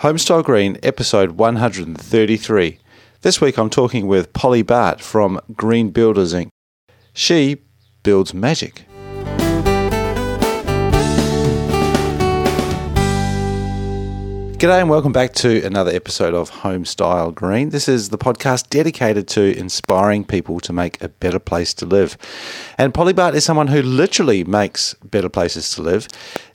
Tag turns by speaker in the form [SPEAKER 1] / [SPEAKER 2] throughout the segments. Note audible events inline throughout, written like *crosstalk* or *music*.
[SPEAKER 1] Homestyle Green, episode 133. This week I'm talking with Polly Bart from Greenbuilders Inc. She builds magic. G'day and welcome back to another episode of Homestyle Green. This is the podcast dedicated to inspiring people to make a better place to live. And Polly Bart is someone who literally makes better places to live,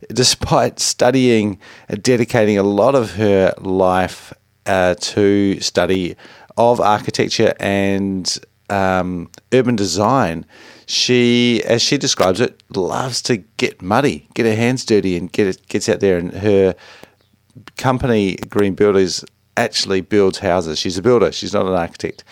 [SPEAKER 1] despite studying dedicating a lot of her life uh, to study of architecture and um, urban design. She, as she describes it, loves to get muddy, get her hands dirty, and get it, gets out there. And her company Greenbuilders actually builds houses. She's a builder. She's not an architect.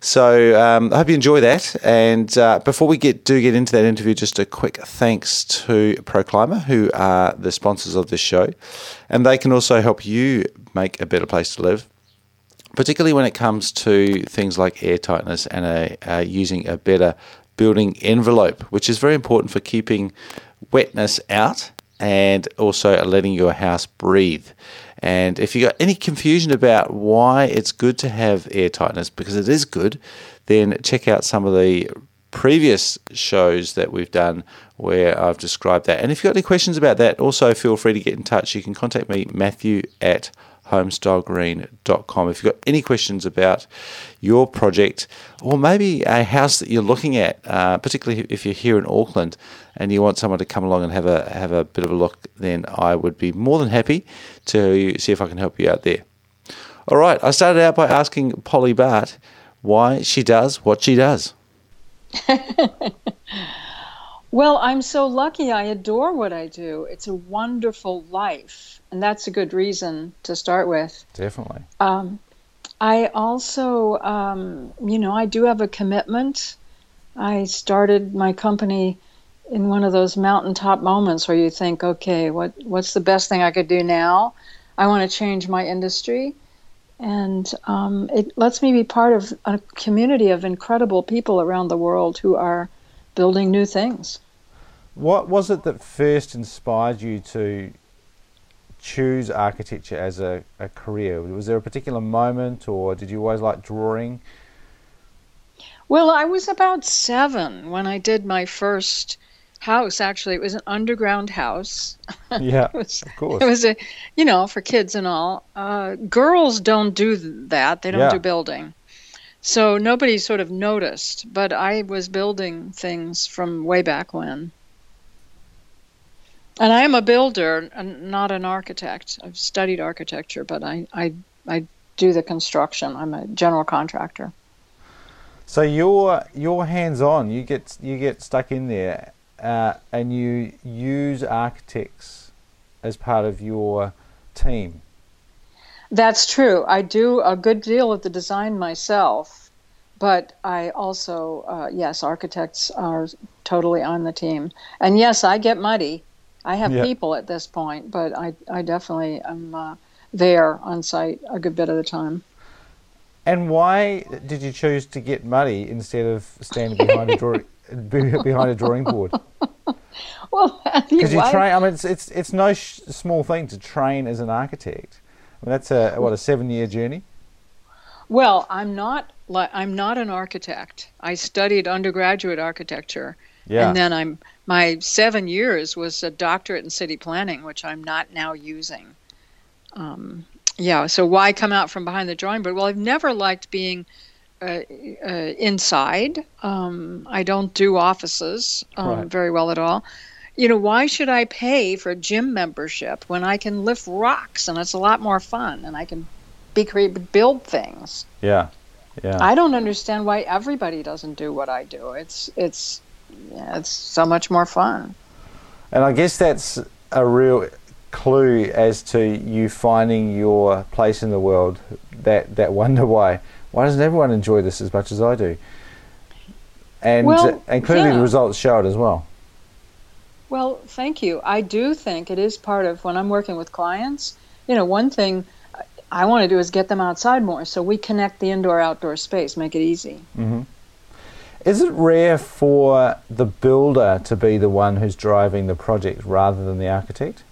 [SPEAKER 1] So um, I hope you enjoy that. And uh, before we get do get into that interview, just a quick thanks to Pro Clima, who are the sponsors of this show, and they can also help you make a better place to live. Particularly when it comes to things like air tightness and a, uh, using a better building envelope, which is very important for keeping wetness out and also letting your house breathe. And if you got any confusion about why it's good to have air tightness, because it is good, then check out some of the previous shows that we've done where I've described that. And if you've got any questions about that, also feel free to get in touch. You can contact me, Matthew at homestylegreen.com. If you've got any questions about your project or maybe a house that you're looking at, uh, particularly if you're here in Auckland and you want someone to come along and have a have a bit of a look, then I would be more than happy to see if I can help you out there. All right, I started out by asking Polly Bart why she does what she does. *laughs*
[SPEAKER 2] well, I'm so lucky. I adore what I do. It's a wonderful life and that's a good reason to start with.
[SPEAKER 1] Definitely.
[SPEAKER 2] Um, I also, um, you know, I do have a commitment. I started my company in one of those mountaintop moments where you think, okay, what what's the best thing I could do now? I want to change my industry, and um, it lets me be part of a community of incredible people around the world who are building new things.
[SPEAKER 1] What was it that first inspired you to choose architecture as a, a career? Was there a particular moment, or did you always like drawing?
[SPEAKER 2] Well, I was about seven when I did my first house. Actually, it was an underground house. *laughs*
[SPEAKER 1] Yeah,
[SPEAKER 2] was,
[SPEAKER 1] of course.
[SPEAKER 2] It was a, you know, for kids and all. Uh, girls don't do that. They don't yeah. do building. So nobody sort of noticed, but I was building things from way back when. And I am a builder, not an architect. I've studied architecture, but I, I, I do the construction. I'm a general contractor.
[SPEAKER 1] So you're you're hands on. You get you get stuck in there, uh, and you use architects as part of your team.
[SPEAKER 2] That's true. I do a good deal of the design myself, but I also uh, yes, architects are totally on the team, and yes, I get muddy. I have yeah. people at this point, but I, I definitely am uh, there on site a good bit of the time.
[SPEAKER 1] And why did you choose to get muddy instead of standing behind a *laughs* drawing behind a drawing board? *laughs*
[SPEAKER 2] well,
[SPEAKER 1] because you train. I mean, it's it's it's no sh- small thing to train as an architect. I mean, that's a what a seven year journey.
[SPEAKER 2] Well, I'm not like I'm not an architect. I studied undergraduate architecture, yeah. and then I'm my seven years was a doctorate in city planning, which I'm not now using. Um, yeah, so why come out from behind the drawing board? Well, I've never liked being uh, uh, inside. Um, I don't do offices um, right. very well at all. You know, why should I pay for a gym membership when I can lift rocks and it's a lot more fun and I can be creative, build things?
[SPEAKER 1] Yeah, yeah.
[SPEAKER 2] I don't understand why everybody doesn't do what I do. It's it's yeah, it's so much more fun.
[SPEAKER 1] And I guess that's a real clue as to you finding your place in the world. That that wonder why why doesn't everyone enjoy this as much as I do? And
[SPEAKER 2] well,
[SPEAKER 1] and clearly
[SPEAKER 2] yeah.
[SPEAKER 1] the results show it as well.
[SPEAKER 2] Well, thank you. I do think it is part of when I'm working with clients. You know, one thing I want to do is get them outside more, so we connect the indoor outdoor space, make it easy.
[SPEAKER 1] Mm-hmm. Is it rare for the builder to be the one who's driving the project rather than the architect?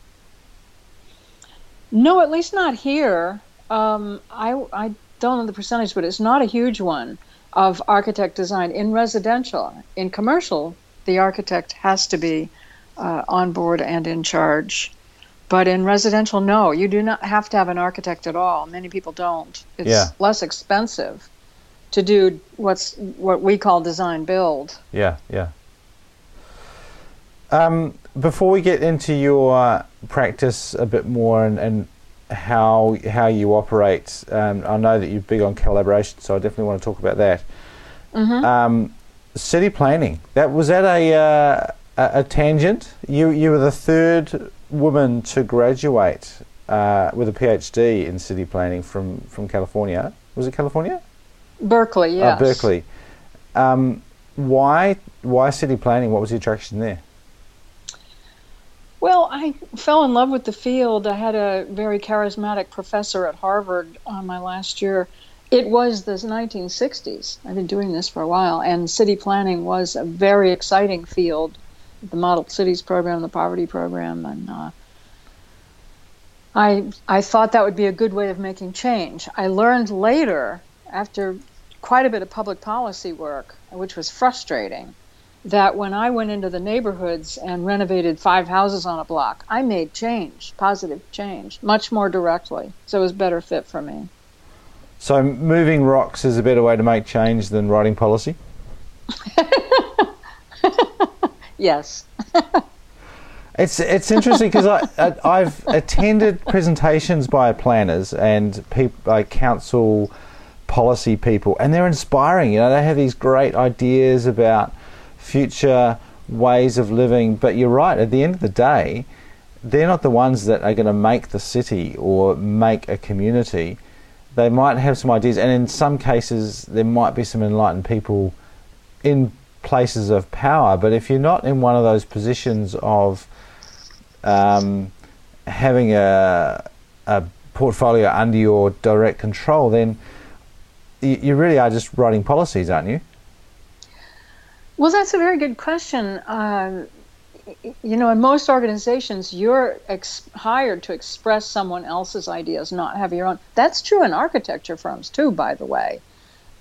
[SPEAKER 2] No, at least not here. Um, I, I don't know the percentage, but it's not a huge one of architect design in residential. In commercial, the architect has to be uh, on board and in charge. But in residential, no, you do not have to have an architect at all. Many people don't. It's
[SPEAKER 1] Yeah.
[SPEAKER 2] less expensive to do what's what we call design build.
[SPEAKER 1] Yeah, yeah. Um, before we get into your practice a bit more and, and how how you operate, um, I know that you're big on collaboration, so I definitely want to talk about that. Um, city planning. That was that a, uh, a a tangent. You you were the third woman to graduate uh, with a PhD in city planning from from California. Was it California?
[SPEAKER 2] Berkeley,
[SPEAKER 1] Uh,
[SPEAKER 2] yes.
[SPEAKER 1] Berkeley. Um, why why city planning? What was the attraction there?
[SPEAKER 2] Well, I fell in love with the field. I had a very charismatic professor at Harvard on my last year. It was the 1960s. I've been doing this for a while, and city planning was a very exciting field. The Model Cities program, the Poverty program, and uh, I I thought that would be a good way of making change. I learned later, after quite a bit of public policy work, which was frustrating, that when I went into the neighborhoods and renovated five houses on a block, I made change, positive change, much more directly. So it was a better fit for me.
[SPEAKER 1] So moving rocks is a better way to make change than writing policy. *laughs*
[SPEAKER 2] Yes. *laughs*
[SPEAKER 1] It's it's interesting because I, I I've attended presentations by planners and people council policy people, and they're inspiring. You know, they have these great ideas about future ways of living. But you're right. At the end of the day, they're not the ones that are going to make the city or make a community. They might have some ideas, and in some cases, there might be some enlightened people in places of power. But if you're not in one of those positions of um, having a, a portfolio under your direct control, then you, you really are just writing policies, aren't you?
[SPEAKER 2] Well, that's a very good question. Um, you know, in most organizations, you're ex- hired to express someone else's ideas, not have your own. That's true in architecture firms, too, by the way.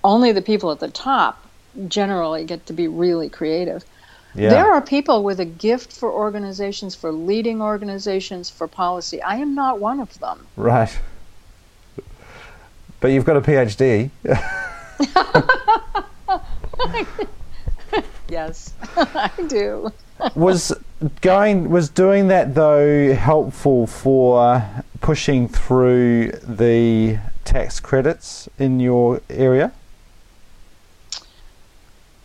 [SPEAKER 2] Only the people at the top generally get to be really creative.
[SPEAKER 1] Yeah.
[SPEAKER 2] There are people with a gift for organizations, for leading organizations, for policy. I am not one of them.
[SPEAKER 1] Right. But you've got a PhD. *laughs* *laughs* *laughs*
[SPEAKER 2] Yes, *laughs* I do.
[SPEAKER 1] was going was doing that though helpful for pushing through the tax credits in your area?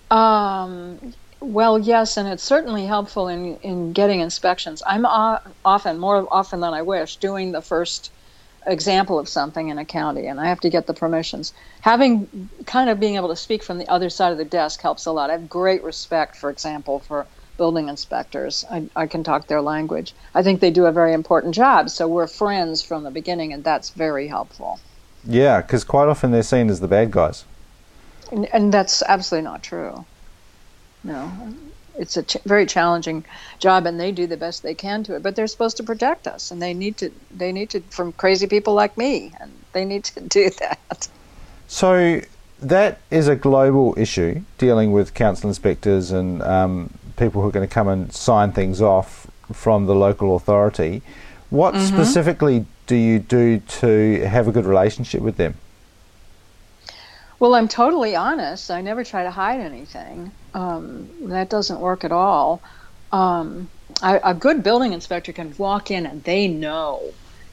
[SPEAKER 2] Um, well, yes, and it's certainly helpful in, in getting inspections. I'm o- often, more often than I wish, doing the first example of something in a county, and I have to get the permissions. Having kind of being able to speak from the other side of the desk helps a lot. I have great respect, for example, for building inspectors. I, I can talk their language. I think they do a very important job, so we're friends from the beginning, and that's very helpful.
[SPEAKER 1] Yeah, because quite often they're seen as the bad guys.
[SPEAKER 2] And, and that's absolutely not true. No, it's a ch- very challenging job, and they do the best they can to it. But they're supposed to protect us, and they need to. They need to from crazy people like me, and they need to *laughs* do that.
[SPEAKER 1] So that is a global issue dealing with council inspectors and um, people who are going to come and sign things off from the local authority. What specifically do you do to have a good relationship with them?
[SPEAKER 2] Well, I'm totally honest. I never try to hide anything. Um, that doesn't work at all. Um, I, a good building inspector can walk in and they know,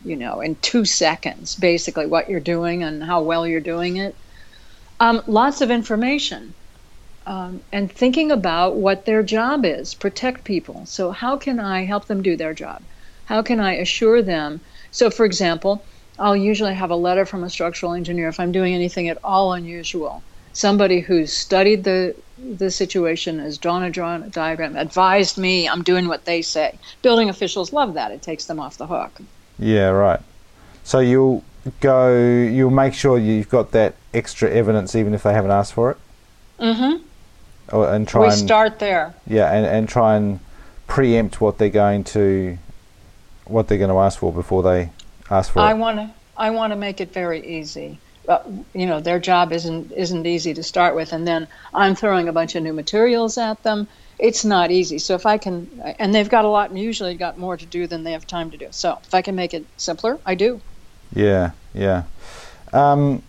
[SPEAKER 2] you know, in two seconds, basically what you're doing and how well you're doing it. Um, lots of information. Um, and thinking about what their job is, protect people. So, how can I help them do their job? How can I assure them? So, for example, I'll usually have a letter from a structural engineer if I'm doing anything at all unusual. Somebody who's studied the the situation, has drawn a drawn a diagram, advised me, I'm doing what they say. Building officials love that. It takes them off the hook.
[SPEAKER 1] Yeah, right. So you'll go, you'll make sure you've got that extra evidence even if they haven't asked for it?
[SPEAKER 2] Mm-hmm.
[SPEAKER 1] Or, and try
[SPEAKER 2] We
[SPEAKER 1] and
[SPEAKER 2] start there.
[SPEAKER 1] yeah, and, and try and preempt what they're going to what they're going to ask for before they ask for
[SPEAKER 2] I
[SPEAKER 1] it?
[SPEAKER 2] want to. I want to make it very easy. Uh, you know, their job isn't isn't easy to start with, and then I'm throwing a bunch of new materials at them. It's not easy. So if I can, and they've got a lot, and usually got more to do than they have time to do. So if I can make it simpler, I do.
[SPEAKER 1] Yeah, yeah. Um,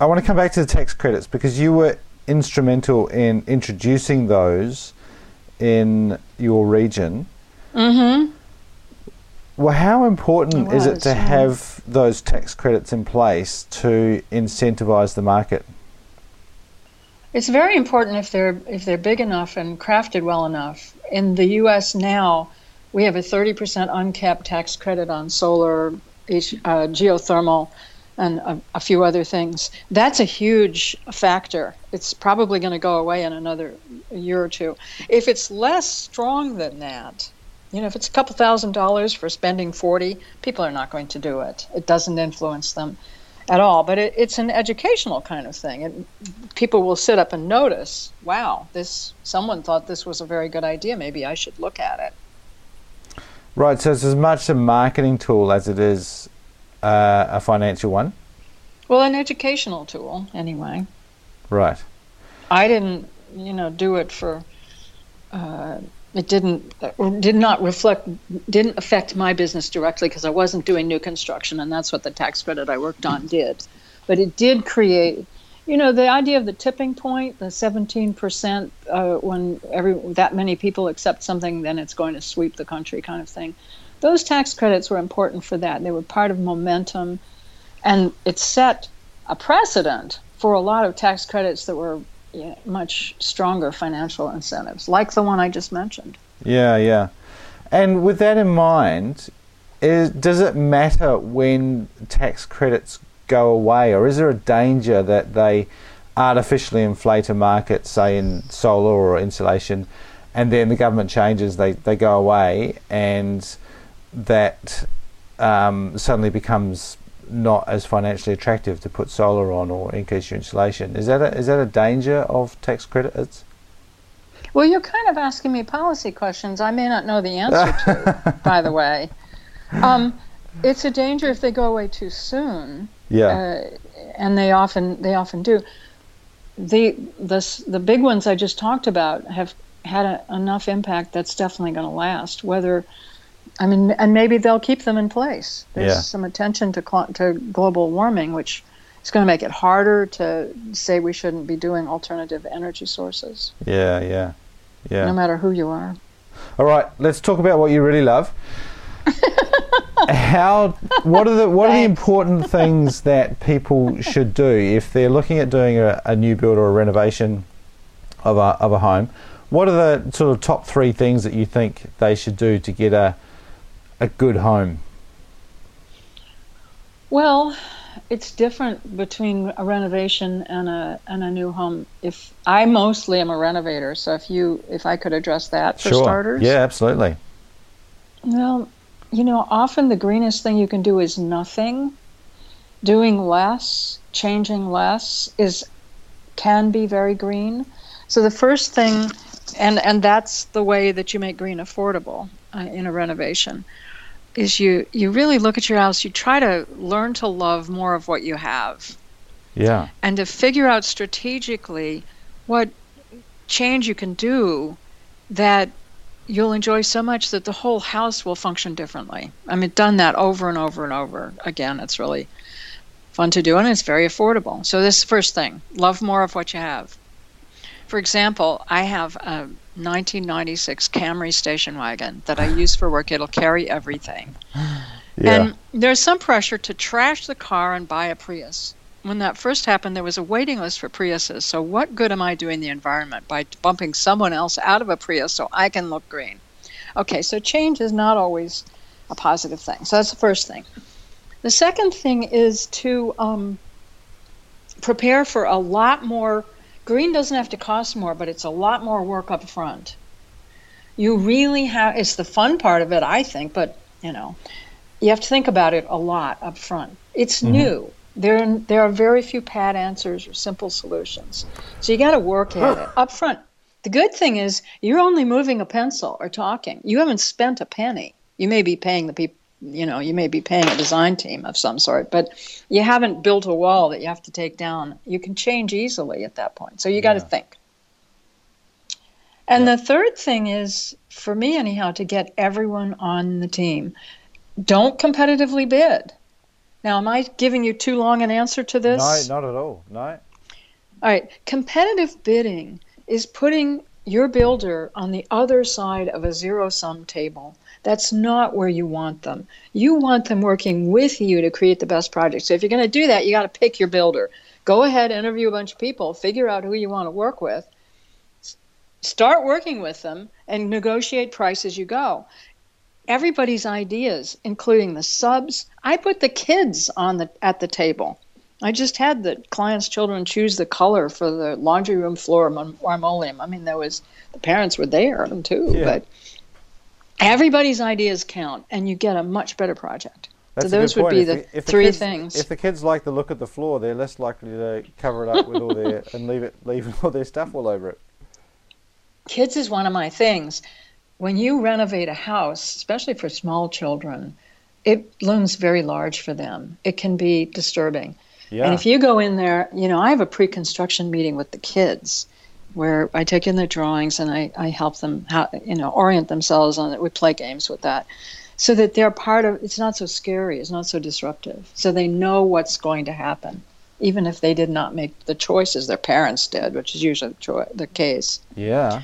[SPEAKER 1] I want to come back to the tax credits because you were instrumental in introducing those in your region.
[SPEAKER 2] Mm-hmm.
[SPEAKER 1] Well, how important
[SPEAKER 2] It
[SPEAKER 1] is it
[SPEAKER 2] was,
[SPEAKER 1] to
[SPEAKER 2] yeah.
[SPEAKER 1] have those tax credits in place to incentivize the market?
[SPEAKER 2] It's very important if they're if they're big enough and crafted well enough. In the U.S. now, we have a 30% uncapped tax credit on solar, uh, geothermal, and a, a few other things. That's a huge factor. It's probably going to go away in another year or two. If it's less strong than that, you know, if it's a couple thousand dollars for spending 40, people are not going to do it. It doesn't influence them at all. But it, it's an educational kind of thing. It, people will sit up and notice, wow, this someone thought this was a very good idea. Maybe I should look at it.
[SPEAKER 1] Right, so it's as much a marketing tool as it is uh, a financial one.
[SPEAKER 2] Well, an educational tool, anyway.
[SPEAKER 1] Right.
[SPEAKER 2] I didn't, you know, do it for. Uh, it didn't did not reflect didn't affect my business directly because I wasn't doing new construction, and that's what the tax credit I worked on did. But it did create, you know, the idea of the tipping point, the 17% uh, when every that many people accept something, then it's going to sweep the country, kind of thing. Those tax credits were important for that. They were part of momentum, and it set a precedent for a lot of tax credits that were yeah, much stronger financial incentives, like the one I just mentioned.
[SPEAKER 1] Yeah, yeah. And with that in mind, is, does it matter when tax credits go away, or is there a danger that they artificially inflate a market, say in solar or insulation, and then the government changes, they, they go away, and that um, suddenly becomes not as financially attractive to put solar on or increase your insulation? Is that a, is that a danger of tax credits?
[SPEAKER 2] Well, you're kind of asking me policy questions I may not know the answer to, *laughs* by the way. Um, it's a danger if they go away too soon.
[SPEAKER 1] Yeah.
[SPEAKER 2] Uh, and they often they often do. The the the big ones I just talked about have had a, enough impact that's definitely going to last. Whether I mean, and maybe they'll keep them in place. There's
[SPEAKER 1] Yeah.
[SPEAKER 2] some attention to cl- to global warming, which is going to make it harder to say we shouldn't be doing alternative energy sources,
[SPEAKER 1] yeah, yeah, yeah.
[SPEAKER 2] no matter who you are.
[SPEAKER 1] All right, let's talk about what you really love. *laughs* How? What are the what are the important things that people should do if they're looking at doing a, a new build or a renovation of a of a home? What are the sort of top three things that you think they should do to get a a good home?
[SPEAKER 2] Well, it's different between a renovation and a and a new home. If I mostly am a renovator, so if you if I could address that for starters.
[SPEAKER 1] Yeah, absolutely.
[SPEAKER 2] Well, you know, often the greenest thing you can do is nothing. Doing less, changing less is can be very green. So the first thing and and that's the way that you make green affordable uh, in a renovation is you you really look at your house, you try to learn to love more of what you have
[SPEAKER 1] Yeah.
[SPEAKER 2] and to figure out strategically what change you can do that you'll enjoy so much that the whole house will function differently. I mean, done that over and over and over again. It's really fun to do and it's very affordable. So, this is the first thing love more of what you have. For example, I have a 1996 Camry station wagon that I use for work. It'll carry everything.
[SPEAKER 1] Yeah.
[SPEAKER 2] And there's some pressure to trash the car and buy a Prius. When that first happened, there was a waiting list for Priuses. So, what good am I doing the environment by bumping someone else out of a Prius so I can look green? Okay, so change is not always a positive thing. So, that's the first thing. The second thing is to um, prepare for a lot more. Green doesn't have to cost more, but it's a lot more work up front. You really have, it's the fun part of it, I think, but you know, you have to think about it a lot up front. It's mm-hmm. new. There, there are very few pat answers or simple solutions. So you got to work at it up front. The good thing is you're only moving a pencil or talking. You haven't spent a penny. You may be paying the peop- you know, you may be paying a design team of some sort, but you haven't built a wall that you have to take down. You can change easily at that point. So you got to think. And yeah. the third thing is, for me anyhow, to get everyone on the team. Don't competitively bid. Now, am I giving you too long an answer to this?
[SPEAKER 1] No, not at all. No.
[SPEAKER 2] All right. Competitive bidding is putting your builder on the other side of a zero sum table. That's not where you want them. You want them working with you to create the best project. So if you're going to do that, you got to pick your builder. Go ahead, interview a bunch of people, figure out who you want to work with, start working with them, and negotiate price as you go. Everybody's ideas, including the subs. I put the kids on the at the table. I just had the clients' children choose the color for the laundry room floor marmoleum. I mean, there was the parents were there too, yeah. but everybody's ideas count, and you get a much better project. That's so those would be the, the three
[SPEAKER 1] kids,
[SPEAKER 2] things.
[SPEAKER 1] If the kids like the look at the floor, they're less likely to cover it up with all their *laughs* and leave it leave *laughs* all their stuff all over it.
[SPEAKER 2] Kids is one of my things. When you renovate a house, especially for small children, it looms very large for them. It can be disturbing. Yeah. And if you go in there, you know, I have a pre-construction meeting with the kids where I take in the drawings and I, I help them how you know orient themselves on it. We play games with that, so that they're part of. It's not so scary. It's not so disruptive. So they know what's going to happen, even if they did not make the choices their parents did, which is usually the, cho- the case.
[SPEAKER 1] Yeah,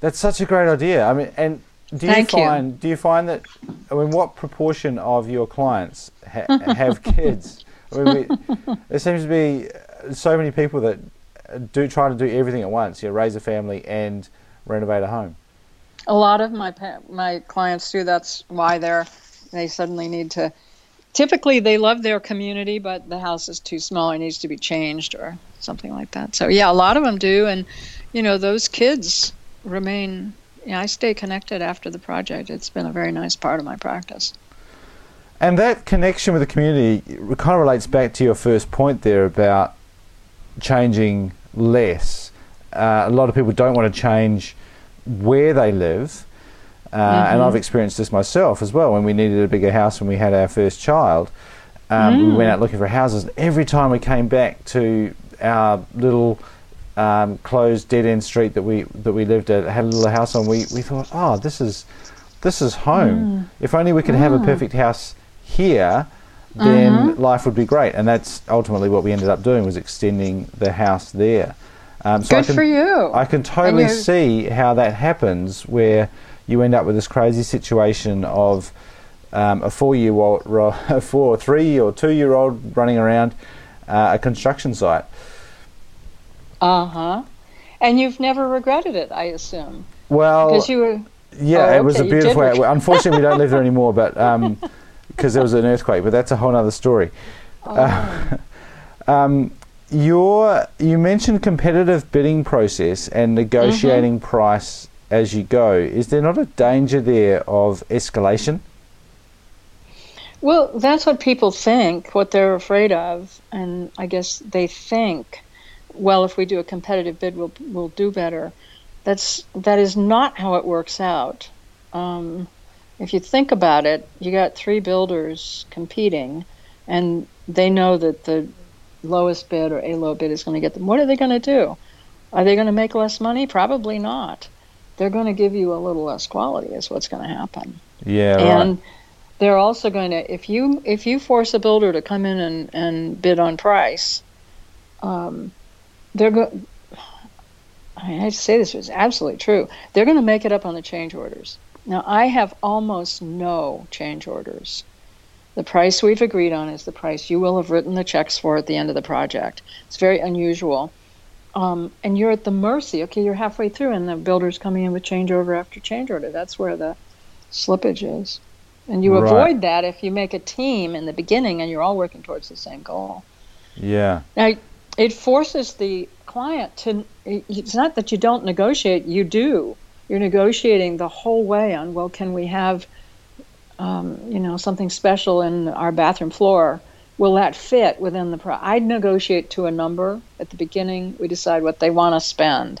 [SPEAKER 1] that's such a great idea. I mean, and do you
[SPEAKER 2] Thank
[SPEAKER 1] find
[SPEAKER 2] you.
[SPEAKER 1] do you find that? I mean, what proportion of your clients ha- have kids? *laughs* I mean, we, there seems to be so many people that do try to do everything at once. You know, raise a family and renovate a home.
[SPEAKER 2] A lot of my my clients do. That's why they're they suddenly need to. Typically, they love their community, but the house is too small. It needs to be changed or something like that. So yeah, a lot of them do, and you know those kids remain. You know, I stay connected after the project. It's been a very nice part of my practice.
[SPEAKER 1] And that connection with the community kind of relates back to your first point there about changing less. Uh, a lot of people don't want to change where they live. Uh, mm-hmm. And I've experienced this myself as well. When we needed a bigger house when we had our first child, um, mm. we went out looking for houses. Every time we came back to our little um, closed dead end street that we that we lived at, had a little house on, we, we thought, oh, this is this is home. Mm. If only we could mm. have a mm. perfect house here, then mm-hmm. life would be great. And that's ultimately what we ended up doing was extending the house there.
[SPEAKER 2] Um, so Good I can, for you.
[SPEAKER 1] I can totally see how that happens, where you end up with this crazy situation of um, a four-year-old, *laughs* a four, three, or two-year-old running around uh, a construction site.
[SPEAKER 2] Uh huh. And you've never regretted it, I assume.
[SPEAKER 1] Well,
[SPEAKER 2] because you were.
[SPEAKER 1] Yeah, oh, okay. it was a beautiful. Unfortunately, we don't live there *laughs* anymore, but um, because there was an earthquake, but that's a whole other story. Oh. Uh, *laughs* um, your you mentioned competitive bidding process and negotiating mm-hmm. price as you go. Is there not a danger there of escalation?
[SPEAKER 2] Well, that's what people think, what they're afraid of, and I guess they think, well, if we do a competitive bid, we'll we'll do better. That's that is not how it works out. Um, if you think about it, you got three builders competing, and they know that the lowest bid or a low bid is going to get them. What are they going to do? Are they going to make less money? Probably not. They're going to give you a little less quality. Is what's going to happen.
[SPEAKER 1] Yeah.
[SPEAKER 2] And they're also going to if you if you force a builder to come in and, and bid on price, um, they're going. I hate to say this, but it's absolutely true. They're going to make it up on the change orders. Now, I have almost no change orders. The price we've agreed on is the price you will have written the checks for at the end of the project. It's very unusual. Um, and you're at the mercy. Okay, you're halfway through, and the builder's coming in with change order after change order. That's where the slippage is. And you right. avoid that if you make a team in the beginning and you're all working towards the same goal.
[SPEAKER 1] Yeah.
[SPEAKER 2] Now, it forces the client to, it's not that you don't negotiate, you do you're negotiating the whole way on well can we have um, you know something special in our bathroom floor will that fit within the pro i'd negotiate to a number at the beginning we decide what they want to spend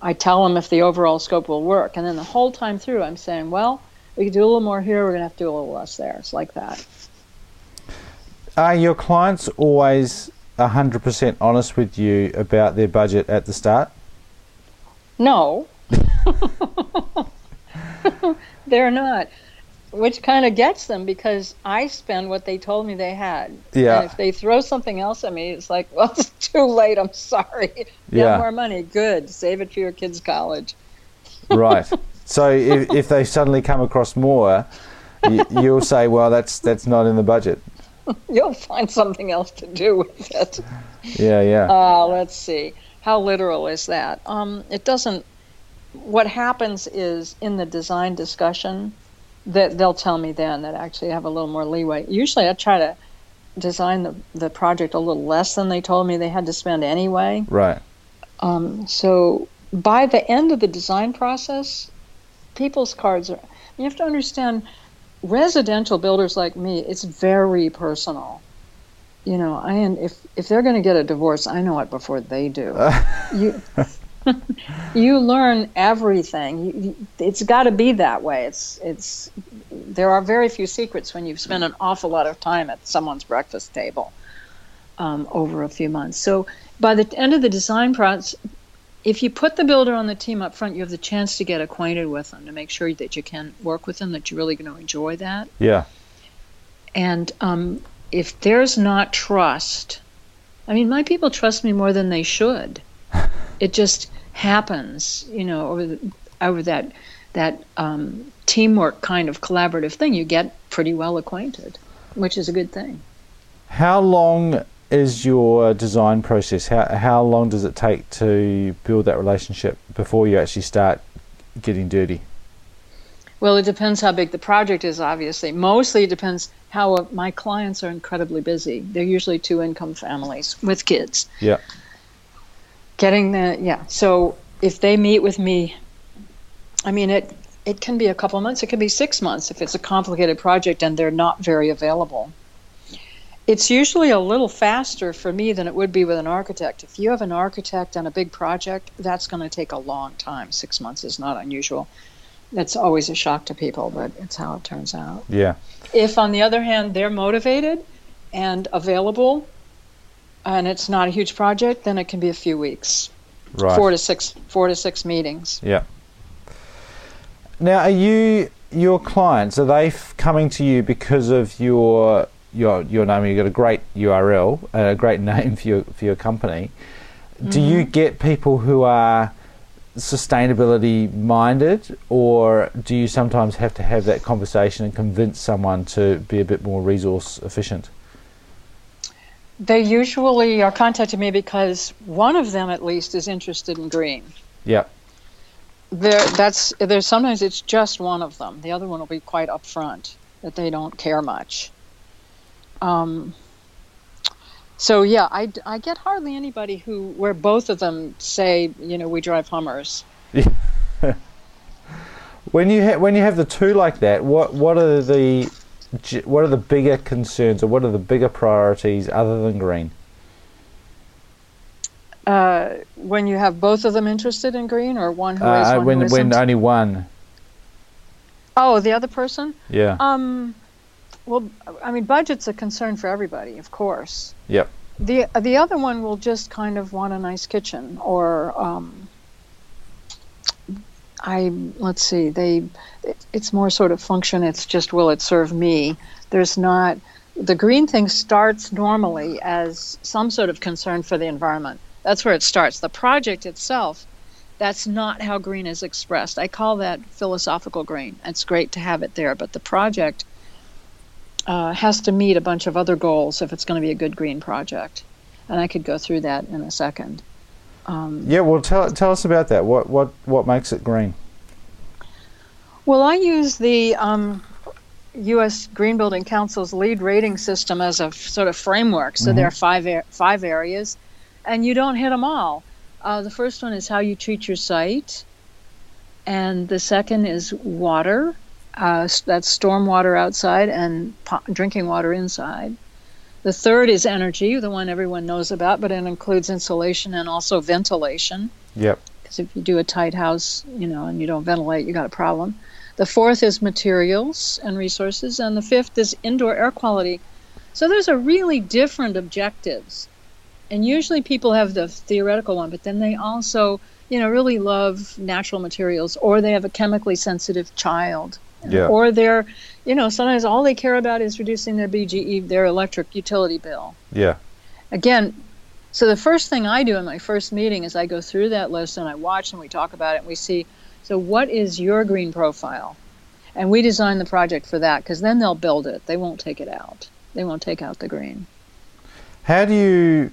[SPEAKER 2] i tell them if the overall scope will work and then the whole time through i'm saying well we could do a little more here. We're going to have to do a little less there. It's like that.
[SPEAKER 1] Are your clients always 100% honest with you about their budget at the start?
[SPEAKER 2] No. *laughs* They're not. Which kind of gets them because I spend what they told me they had.
[SPEAKER 1] Yeah.
[SPEAKER 2] And if they throw something else at me, it's like, *laughs* well, it's too late. I'm sorry. *laughs*
[SPEAKER 1] Yeah.
[SPEAKER 2] more money. Good. Save it for your kids' college.
[SPEAKER 1] right. So if, if they suddenly come across more, you, you'll say, well, that's that's not in the budget.
[SPEAKER 2] You'll find something else to do with it.
[SPEAKER 1] Yeah, yeah.
[SPEAKER 2] Uh, let's see. How literal is that? Um, it doesn't. What happens is in the design discussion that they'll tell me then that actually I have a little more leeway. Usually I try to design the, the project a little less than they told me they had to spend anyway.
[SPEAKER 1] right.
[SPEAKER 2] Um, so by the end of the design process, people's cards are. You have to understand, residential builders like me, it's very personal. You know, I and if if they're going to get a divorce, I know it before they do. *laughs* you *laughs* you learn everything. It's got to be that way. It's it's there are very few secrets when you've spent an awful lot of time at someone's breakfast table um, over a few months. So by the end of the design process, if you put the builder on the team up front, you have the chance to get acquainted with them to make sure that you can work with them, that you're really going to enjoy that.
[SPEAKER 1] Yeah.
[SPEAKER 2] And um, if there's not trust, I mean, my people trust me more than they should. *laughs* it just happens, you know, over the, over that that um, teamwork kind of collaborative thing. You get pretty well acquainted, which is a good thing.
[SPEAKER 1] How long is your design process? How how long does it take to build that relationship before you actually start getting dirty?
[SPEAKER 2] Well, it depends how big the project is, obviously. Mostly it depends how uh, my clients are incredibly busy. They're usually two income families with kids.
[SPEAKER 1] Yeah.
[SPEAKER 2] Getting the, yeah. So if they meet with me, I mean, it, it can be a couple months, it can be six months if it's a complicated project and they're not very available. It's usually a little faster for me than it would be with an architect. If you have an architect on a big project, that's going to take a long time. Six months is not unusual. That's always a shock to people, but it's how it turns out.
[SPEAKER 1] Yeah.
[SPEAKER 2] If, on the other hand, they're motivated and available, and it's not a huge project, then it can be a few weeks,
[SPEAKER 1] Right.
[SPEAKER 2] four to six, four to six meetings.
[SPEAKER 1] Yeah. Now, are you your clients? Are they f- coming to you because of your your your name? You've got a great URL, a great *laughs* name for your for your company. Do you mm-hmm. get people who are sustainability minded, or do you sometimes have to have that conversation and convince someone to be a bit more resource efficient?
[SPEAKER 2] They usually are contacting me because one of them, at least, is interested in green.
[SPEAKER 1] Yeah.
[SPEAKER 2] There, that's there's sometimes it's just one of them. The other one will be quite upfront that they don't care much. Um, so yeah, I, I get hardly anybody who where both of them say you know we drive Hummers. Yeah. *laughs*
[SPEAKER 1] When you ha- when you have the two like that, what what are the what are the bigger concerns or what are the bigger priorities other than green?
[SPEAKER 2] Uh, when you have both of them interested in green, or one who is
[SPEAKER 1] Uh,
[SPEAKER 2] one
[SPEAKER 1] when
[SPEAKER 2] who
[SPEAKER 1] when
[SPEAKER 2] isn't?
[SPEAKER 1] only one,
[SPEAKER 2] oh, the other person.
[SPEAKER 1] yeah,
[SPEAKER 2] Um, well, I mean, budget's a concern for everybody, of course.
[SPEAKER 1] Yep.
[SPEAKER 2] The the other one will just kind of want a nice kitchen, or um, I let's see, they it, it's more sort of function. It's just will it serve me? There's not the green thing starts normally as some sort of concern for the environment. That's where it starts. The project itself. That's not how green is expressed. I call that philosophical green. It's great to have it there, but the project uh, has to meet a bunch of other goals if it's going to be a good green project. And I could go through that in a second. Um,
[SPEAKER 1] yeah. Well, tell tell us about that. What what what makes it green?
[SPEAKER 2] well, I use the um, U.S. Green Building Council's LEED rating system as a sort of framework. So there are five a- five areas, and you don't hit them all. Uh, the first one is how you treat your site, and the second is water. Uh, that's storm water outside and po- drinking water inside. The third is energy, the one everyone knows about, but it includes insulation and also ventilation.
[SPEAKER 1] Yep.
[SPEAKER 2] Because if you do a tight house, you know, and you don't ventilate, you got a problem. The fourth is materials and resources, and the fifth is indoor air quality. So those are really different objectives. And usually people have the theoretical one, but then they also, you know, really love natural materials or they have a chemically sensitive child.
[SPEAKER 1] Yeah.
[SPEAKER 2] Or they're, you know, sometimes all they care about is reducing their BGE, their electric utility bill.
[SPEAKER 1] Yeah.
[SPEAKER 2] Again, so the first thing I do in my first meeting is I go through that list and I watch and we talk about it and we see, so what is your green profile? And we design the project for that because then they'll build it. They won't take it out. They won't take out the green.
[SPEAKER 1] How do you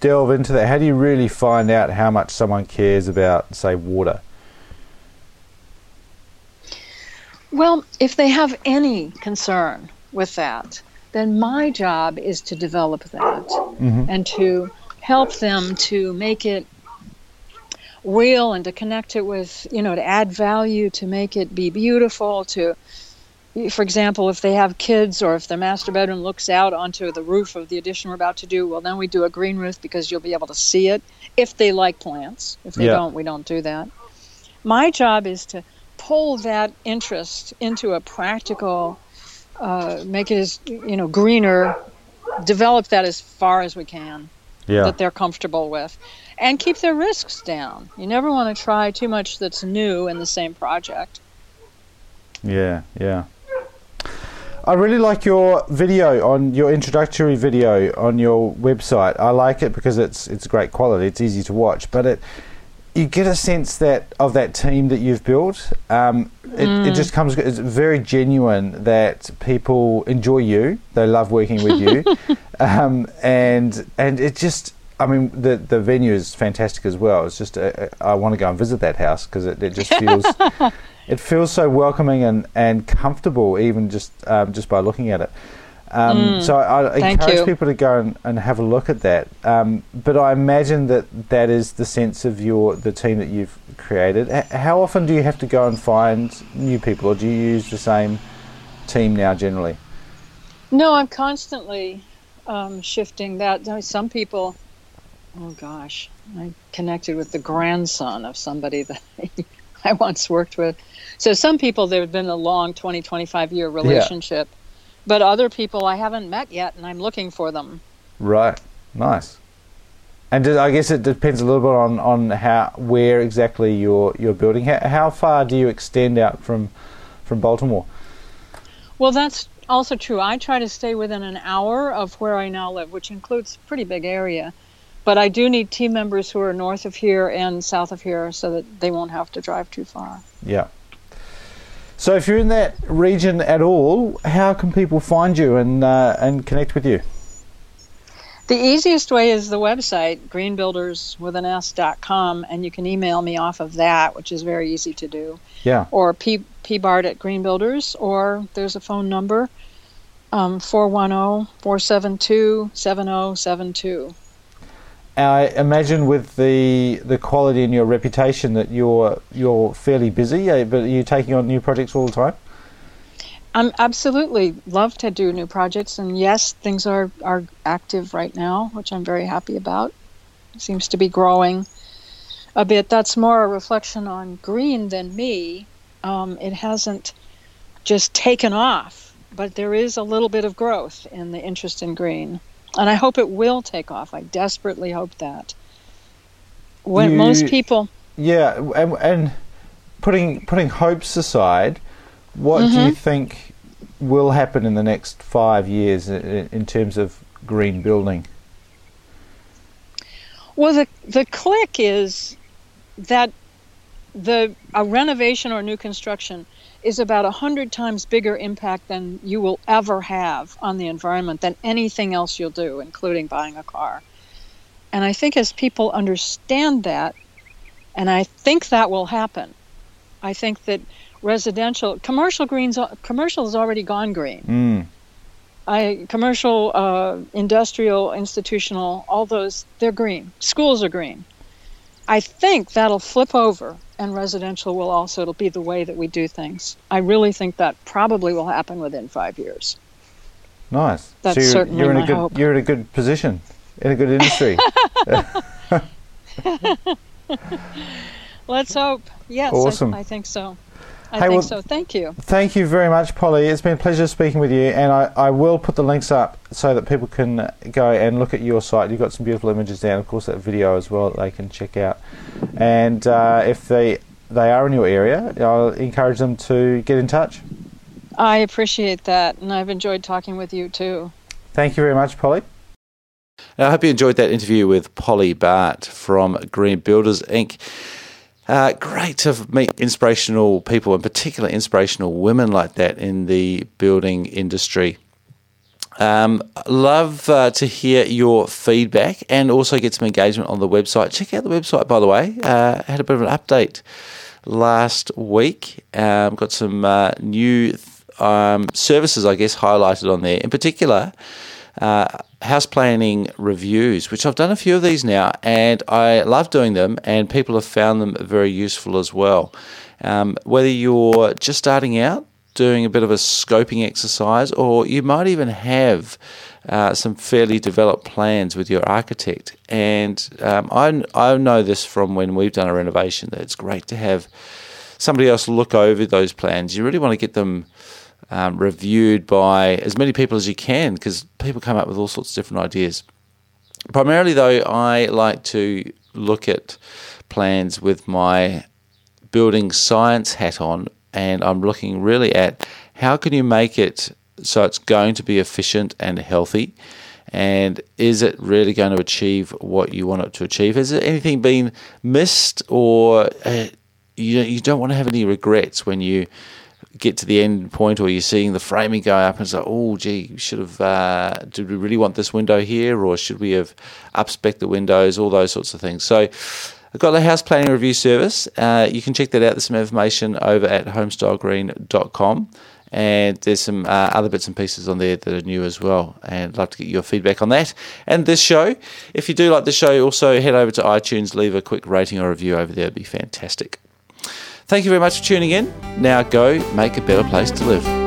[SPEAKER 1] delve into that? How do you really find out how much someone cares about, say, water?
[SPEAKER 2] Well, if they have any concern with that, then my job is to develop that
[SPEAKER 1] Mm-hmm.
[SPEAKER 2] and to help them to make it real and to connect it with, you know, to add value, to make it be beautiful, to for example, if they have kids or if their master bedroom looks out onto the roof of the addition we're about to do, well, then we do a green roof because you'll be able to see it if they like plants. If they
[SPEAKER 1] Yeah.
[SPEAKER 2] don't, we don't do that. My job is to pull that interest into a practical, uh, make it as, you know, greener, develop that as far as we can
[SPEAKER 1] Yeah.
[SPEAKER 2] that they're comfortable with and keep their risks down. You never want to try too much that's new in the same project.
[SPEAKER 1] Yeah, yeah. I really like your video on your introductory video on your website. I like it because it's it's great quality. It's easy to watch, but it you get a sense that of that team that you've built. Um, it, it just comes. It's very genuine that people enjoy you. They love working with you, *laughs* um, and and it just. I mean, the the venue is fantastic as well. It's just uh, I want to go and visit that house because it, it just feels *laughs* it feels so welcoming and, and comfortable, even just um, just by looking at it. Um, so I, I encourage
[SPEAKER 2] you.
[SPEAKER 1] people to go and, and have a look at that. Um, but I imagine that that is the sense of your the team that you've created. H- how often do you have to go and find new people, or do you use the same team now generally?
[SPEAKER 2] No, I'm constantly um, shifting that. Some people, oh gosh, I connected with the grandson of somebody *laughs* that I once worked with. So some people, there have been a long 20, 25 year relationship. But other people I haven't met yet, and I'm looking for them.
[SPEAKER 1] Right. Nice. And I guess it depends a little bit on, on how where exactly you're you're building. How, how far do you extend out from from Baltimore?
[SPEAKER 2] Well, that's also true. I try to stay within an hour of where I now live, which includes a pretty big area. But I do need team members who are north of here and south of here so that they won't have to drive too far.
[SPEAKER 1] Yeah. So if you're in that region at all, how can people find you and uh, and connect with you?
[SPEAKER 2] The easiest way is the website, greenbuilderswithan.s.com, and you can email me off of that, which is very easy to do.
[SPEAKER 1] Yeah.
[SPEAKER 2] Or p, pbart at greenbuilders, or there's a phone number, um, 410-472-7072.
[SPEAKER 1] I imagine with the the quality and your reputation that you're you're fairly busy, uh, but are you taking on new projects all the time?
[SPEAKER 2] I'm absolutely love to do new projects, and yes, things are, are active right now, which I'm very happy about. It seems to be growing a bit. That's more a reflection on green than me. Um, it hasn't just taken off, but there is a little bit of growth in the interest in green, and I hope it will take off. I desperately hope that. When
[SPEAKER 1] You-
[SPEAKER 2] most people,
[SPEAKER 1] Yeah, and, and putting putting hopes aside, what do you mm-hmm. think will happen in the next five years in, in terms of green building?
[SPEAKER 2] Well, the the click is that the a renovation or new construction is about a hundred times bigger impact than you will ever have on the environment than anything else you'll do, including buying a car. And I think as people understand that, and I think that will happen. I think that residential, commercial greens, commercial has already gone green.
[SPEAKER 1] Mm.
[SPEAKER 2] I commercial, uh, industrial, institutional, all those they're green. Schools are green. I think that'll flip over, and residential will also. It'll be the way that we do things. I really think that probably will happen within five years.
[SPEAKER 1] Nice.
[SPEAKER 2] That's
[SPEAKER 1] so you're,
[SPEAKER 2] certainly
[SPEAKER 1] you're in
[SPEAKER 2] my
[SPEAKER 1] a good
[SPEAKER 2] hope.
[SPEAKER 1] you're in a good position, in a good industry. *laughs* *laughs*
[SPEAKER 2] Let's hope. Yes, I-
[SPEAKER 1] Awesome.
[SPEAKER 2] I, think so. I hey, think well, so. Thank you.
[SPEAKER 3] Thank you very much, Polly. It's been a pleasure speaking with you, and I, I will put the links up so that people can go and look at your site. You've got some beautiful images there, and of course that video as well that they can check out. And uh, if they they are in your area, I'll encourage them to get in touch.
[SPEAKER 2] I appreciate that, and I've enjoyed talking with you too.
[SPEAKER 3] Thank you very much, Polly.
[SPEAKER 1] I hope you enjoyed that interview with Polly Bart from Greenbuilders Inc. Uh, great to meet inspirational people, in particular inspirational women like that in the building industry. Um, love uh, to hear your feedback and also get some engagement on the website. Check out the website, by the way. Uh, had a bit of an update last week. Um, got some uh, new um, services, I guess, highlighted on there. In particular, uh, house planning reviews, which I've done a few of these now, and I love doing them, and people have found them very useful as well. Um, whether you're just starting out, doing a bit of a scoping exercise, or you might even have uh, some fairly developed plans with your architect. And um, I, I know this from when we've done a renovation that it's great to have somebody else look over those plans. You really want to get them um, reviewed by as many people as you can because people come up with all sorts of different ideas. Primarily, though, I like to look at plans with my building science hat on, and I'm looking really at how can you make it so it's going to be efficient and healthy. And is it really going to achieve what you want it to achieve? Has anything been missed, or uh, you you don't want to have any regrets when you get to the end point or you're seeing the framing go up and it's like, oh, gee, should have, uh, did we really want this window here or should we have upspec the windows, all those sorts of things. So I've got the house planning review service. Uh, you can check that out. There's some information over at homestylegreen.com. And there's some uh, other bits and pieces on there that are new as well. And I'd love to get your feedback on that. And this show, if you do like the show, also head over to iTunes, leave a quick rating or review over there. It'd be fantastic. Thank you very much for tuning in. Now go make a better place to live.